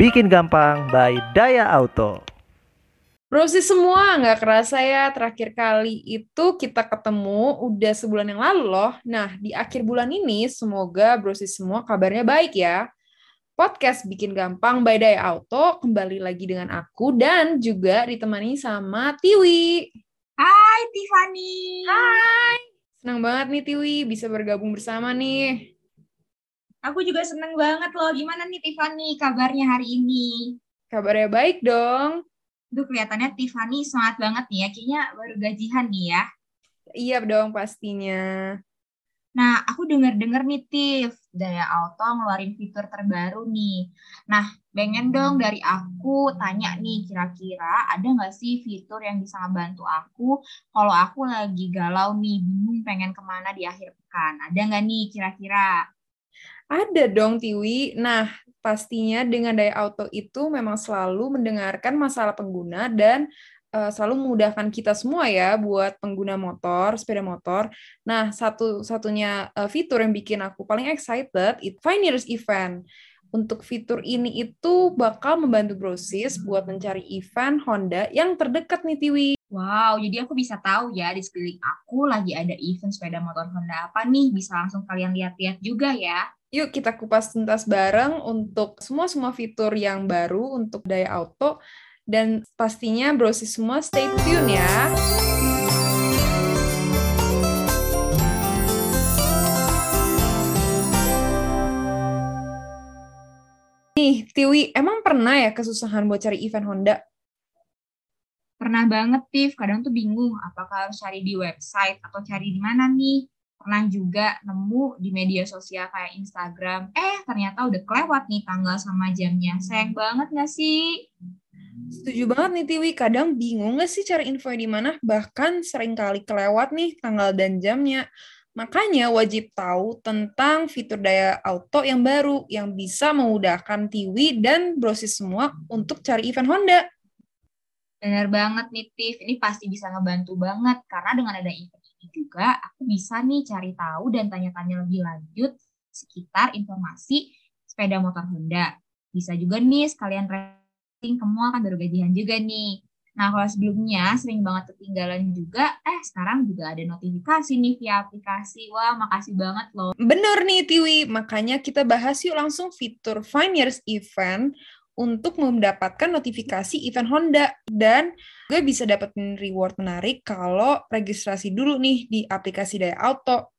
Bikin gampang by Daya Auto. Brosis semua, nggak kerasa ya terakhir kali itu kita ketemu udah sebulan yang lalu loh. Nah, di akhir bulan ini semoga brosis semua kabarnya baik ya. Podcast Bikin Gampang by Daya Auto kembali lagi dengan aku dan juga ditemani sama Tiwi. Hai Tiffany. Hai. Senang banget nih Tiwi bisa bergabung bersama nih. Aku juga seneng banget loh. Gimana nih Tiffany kabarnya hari ini? Kabarnya baik dong. Duh kelihatannya Tiffany semangat banget nih ya. Kayaknya baru gajian nih ya. Iya dong pastinya. Nah, aku denger-denger nih Tiff, Daya Auto ngeluarin fitur terbaru nih. Nah, pengen dong dari aku tanya nih, kira-kira ada nggak sih fitur yang bisa ngebantu aku kalau aku lagi galau nih, bingung pengen ke mana di akhir pekan. Ada nggak nih kira-kira? Ada dong Tiwi. Nah, pastinya dengan Daya Auto itu memang selalu mendengarkan masalah pengguna dan uh, selalu memudahkan kita semua ya buat pengguna motor, sepeda motor. Nah, satu-satunya uh, fitur yang bikin aku paling excited itu Find Nearest Event. Untuk fitur ini itu bakal membantu Brosis buat mencari event Honda yang terdekat nih Tiwi. Wow, jadi aku bisa tahu ya di sekeliling aku lagi ada event sepeda motor Honda apa nih. Bisa langsung kalian lihat-lihat juga ya. Yuk kita kupas tuntas bareng untuk semua-semua fitur yang baru untuk Daya Auto dan pastinya brosis semua stay tune ya. Nih, Tiwi, emang pernah ya kesusahan buat cari event Honda? Pernah banget, Tif. Kadang tuh bingung apakah harus cari di website atau cari di mana nih. Pernah juga nemu di media sosial kayak Instagram. Eh, ternyata udah kelewat nih tanggal sama jamnya. Sayang banget gak sih? Setuju banget nih Tiwi, kadang bingung gak sih cari info di mana? Bahkan sering kali kelewat nih tanggal dan jamnya. Makanya wajib tahu tentang fitur daya auto yang baru yang bisa memudahkan Tiwi dan brosis semua untuk cari event Honda. Benar banget nih Tif, ini pasti bisa ngebantu banget karena dengan ada event juga aku bisa nih cari tahu dan tanya-tanya lebih lanjut sekitar informasi sepeda motor Honda. Bisa juga nih sekalian ke mall kan baru gajian juga nih. Nah, kalau sebelumnya sering banget ketinggalan juga, eh sekarang juga ada notifikasi nih via aplikasi. Wah, makasih banget loh. Bener nih, Tiwi. Makanya kita bahas yuk langsung fitur Find Years Event untuk mendapatkan notifikasi event Honda. Dan gue bisa dapetin reward menarik kalau registrasi dulu nih di aplikasi Daya Auto.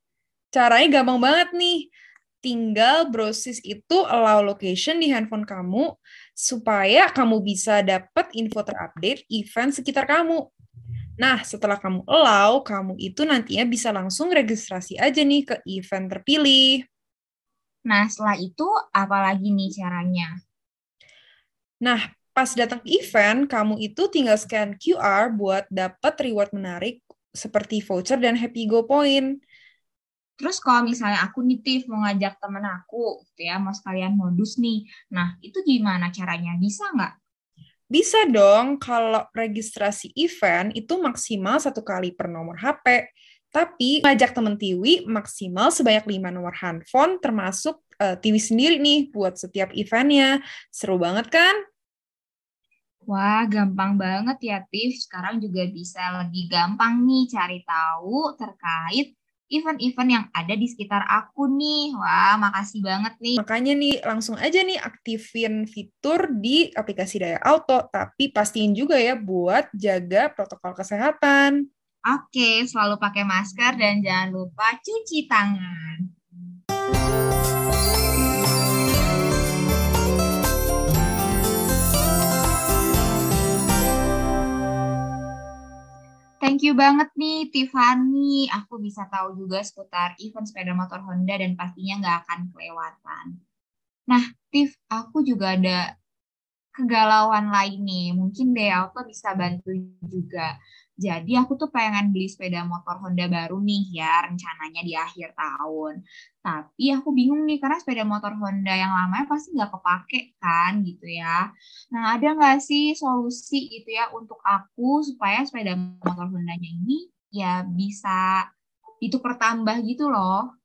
Caranya gampang banget nih tinggal brosis itu allow location di handphone kamu supaya kamu bisa dapat info terupdate event sekitar kamu. Nah, setelah kamu allow, kamu itu nantinya bisa langsung registrasi aja nih ke event terpilih. Nah, setelah itu apa lagi nih caranya? Nah, pas datang ke event, kamu itu tinggal scan QR buat dapat reward menarik seperti voucher dan Happy Go Point. Terus kalau misalnya aku nitif mau ngajak temen aku, gitu ya, mau sekalian modus nih. Nah, itu gimana caranya? Bisa nggak? Bisa dong, kalau registrasi event itu maksimal satu kali per nomor HP. Tapi ngajak temen Tiwi maksimal sebanyak lima nomor handphone, termasuk uh, Tiwi sendiri nih buat setiap eventnya. Seru banget kan? Wah, gampang banget ya, Tif. Sekarang juga bisa lebih gampang nih cari tahu terkait event-event yang ada di sekitar aku nih. Wah, makasih banget nih. Makanya nih, langsung aja nih aktifin fitur di aplikasi Daya Auto, tapi pastiin juga ya buat jaga protokol kesehatan. Oke, selalu pakai masker dan jangan lupa cuci tangan. You banget nih Tiffany. Aku bisa tahu juga seputar event sepeda motor Honda dan pastinya nggak akan kelewatan. Nah, Tiff, aku juga ada kegalauan lain nih. Mungkin deh Auto bisa bantu juga. Jadi aku tuh pengen beli sepeda motor Honda baru nih ya rencananya di akhir tahun. Tapi aku bingung nih karena sepeda motor Honda yang lama pasti nggak kepake kan gitu ya. Nah ada nggak sih solusi gitu ya untuk aku supaya sepeda motor Hondanya ini ya bisa itu pertambah gitu loh.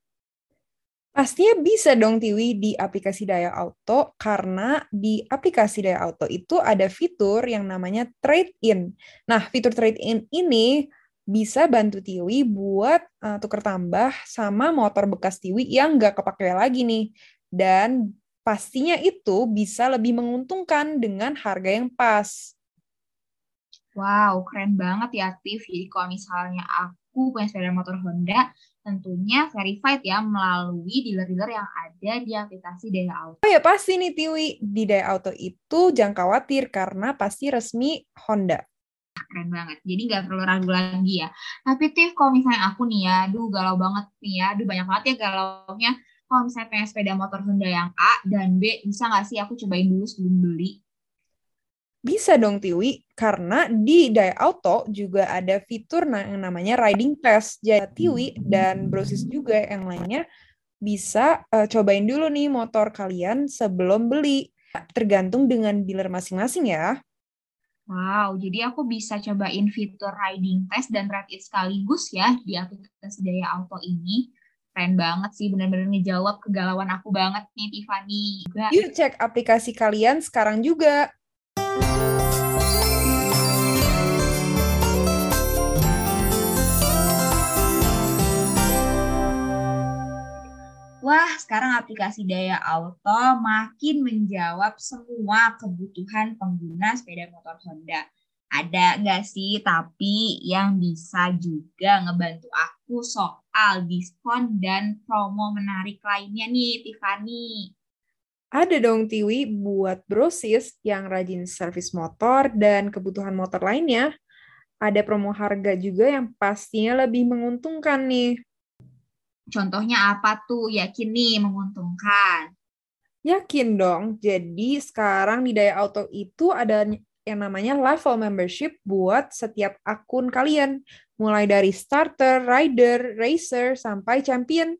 Pastinya bisa dong Tiwi di aplikasi Daya Auto karena di aplikasi Daya Auto itu ada fitur yang namanya trade in. Nah, fitur trade in ini bisa bantu Tiwi buat uh, tuker tambah sama motor bekas Tiwi yang nggak kepake lagi nih. Dan pastinya itu bisa lebih menguntungkan dengan harga yang pas. Wow, keren banget ya, Tiff. Jadi kalau misalnya aku punya sepeda motor Honda, tentunya verified ya melalui dealer-dealer yang ada di aplikasi Daya Auto. Oh ya pasti nih Tiwi, di Daya Auto itu jangan khawatir karena pasti resmi Honda. Keren banget, jadi nggak perlu ragu lagi ya. Tapi Tiff, kalau misalnya aku nih ya, aduh galau banget nih ya, aduh banyak banget ya galaunya. Kalau misalnya pengen sepeda motor Honda yang A dan B, bisa nggak sih aku cobain dulu sebelum beli? Bisa dong Tiwi, karena di Daya Auto juga ada fitur yang namanya riding test. Jadi Tiwi dan Brosis juga yang lainnya bisa uh, cobain dulu nih motor kalian sebelum beli. Tergantung dengan dealer masing-masing ya. Wow, jadi aku bisa cobain fitur riding test dan ride it sekaligus ya di aplikasi Daya Auto ini. Keren banget sih, benar-benar ngejawab kegalauan aku banget nih Tiffany. Yuk cek aplikasi kalian sekarang juga. Aplikasi Daya Auto makin menjawab semua kebutuhan pengguna sepeda motor Honda. Ada nggak sih tapi yang bisa juga ngebantu aku soal diskon dan promo menarik lainnya nih, Tiffany? Ada dong Tiwi buat brosis yang rajin servis motor dan kebutuhan motor lainnya. Ada promo harga juga yang pastinya lebih menguntungkan nih. Contohnya apa tuh? Yakin nih menguntungkan? Yakin dong. Jadi sekarang di Daya Auto itu ada yang namanya level membership buat setiap akun kalian. Mulai dari starter, rider, racer, sampai champion.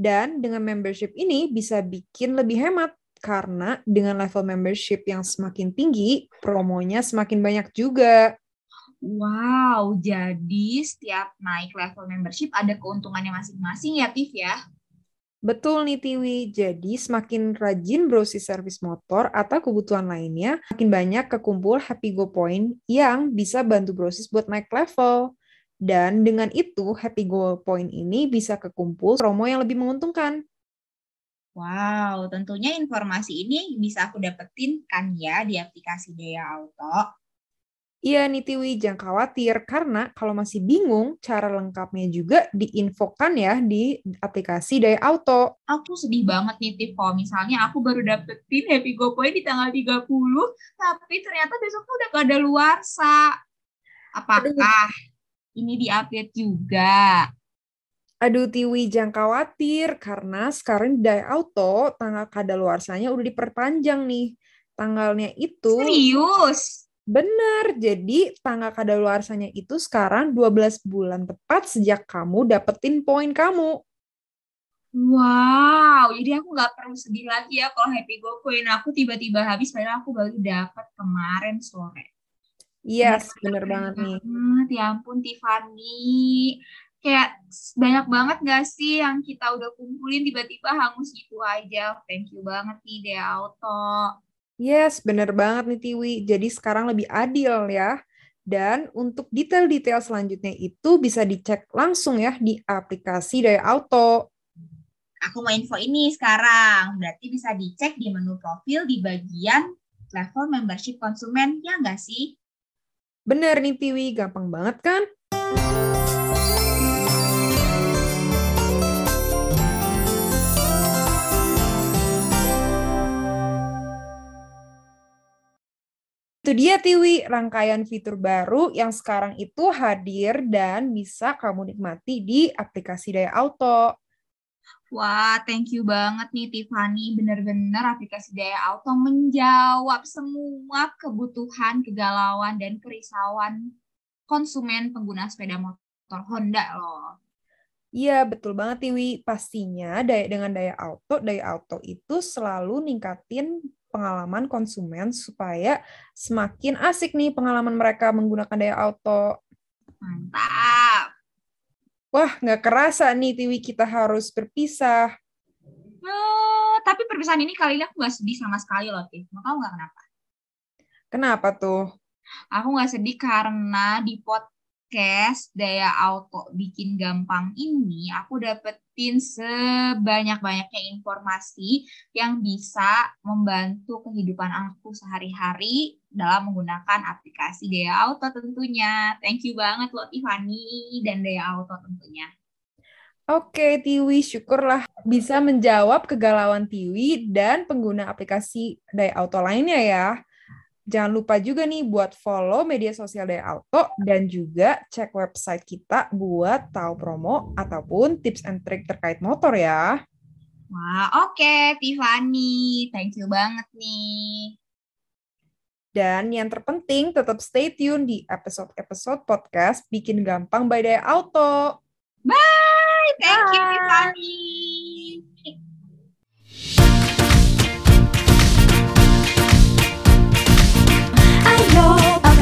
Dan dengan membership ini bisa bikin lebih hemat karena dengan level membership yang semakin tinggi, promonya semakin banyak juga. Wow, jadi setiap naik level membership ada keuntungannya masing-masing ya, Tiff ya? Betul nih Tiwi, jadi semakin rajin browsing service motor atau kebutuhan lainnya, makin banyak kekumpul Happy Go Point yang bisa bantu browsing buat naik level. Dan dengan itu, Happy Go Point ini bisa kekumpul promo yang lebih menguntungkan. Wow, tentunya informasi ini bisa aku dapetin kan ya di aplikasi Daya Auto. Iya nih Tiwi, jangan khawatir karena kalau masih bingung, cara lengkapnya juga diinfokan ya di aplikasi Daya Auto. Aku sedih banget nih Tiff, kalau misalnya aku baru dapetin Happy Go Point di tanggal 30, tapi ternyata besoknya udah gak ada luarsa. Apakah Aduh. ini diupdate juga? Aduh Tiwi, jangan khawatir karena sekarang di Daya Auto tanggal kadaluarsanya udah diperpanjang nih. Tanggalnya itu Serius? Benar, jadi tanggal kadaluarsanya itu sekarang 12 bulan tepat sejak kamu dapetin poin kamu. Wow, jadi aku nggak perlu sedih lagi ya kalau Happy Go Coin aku tiba-tiba habis padahal aku baru dapat kemarin sore. Yes, bener banget nih. Ya ampun Tiffany, kayak banyak banget gak sih yang kita udah kumpulin tiba-tiba hangus gitu aja. Thank you banget nih Dea Auto. Yes, bener banget nih Tiwi. Jadi sekarang lebih adil ya. Dan untuk detail-detail selanjutnya itu bisa dicek langsung ya di aplikasi Daya Auto. Aku mau info ini sekarang. Berarti bisa dicek di menu profil di bagian level membership konsumen, ya nggak sih? Bener nih Tiwi, gampang banget kan? Itu dia Tiwi, rangkaian fitur baru yang sekarang itu hadir dan bisa kamu nikmati di aplikasi Daya Auto. Wah, thank you banget nih Tiffany. Bener-bener aplikasi Daya Auto menjawab semua kebutuhan, kegalauan, dan kerisauan konsumen pengguna sepeda motor Honda loh. Iya, betul banget Tiwi. Pastinya daya dengan Daya Auto, Daya Auto itu selalu ningkatin pengalaman konsumen supaya semakin asik nih pengalaman mereka menggunakan daya auto. Mantap. Wah, nggak kerasa nih Tiwi kita harus berpisah. Eh, tapi perpisahan ini kali ini aku gak sedih sama sekali loh, Tif. Mau tau gak kenapa? Kenapa tuh? Aku gak sedih karena di podcast Daya Auto Bikin Gampang ini, aku dapetin sebanyak-banyaknya informasi yang bisa membantu kehidupan aku sehari-hari dalam menggunakan aplikasi Daya Auto tentunya. Thank you banget loh Tiffany dan Daya Auto tentunya. Oke, Tiwi, syukurlah bisa menjawab kegalauan Tiwi dan pengguna aplikasi Daya Auto lainnya ya. Jangan lupa juga nih buat follow media sosial Daya Auto dan juga cek website kita buat tahu promo ataupun tips and trick terkait motor ya. Wah, oke Tiffany. Thank you banget nih. Dan yang terpenting tetap stay tune di episode-episode podcast Bikin Gampang by Daya Auto. Bye! Thank you, Bye.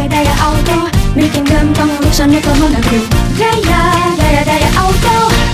加油！加油！加油！Auto。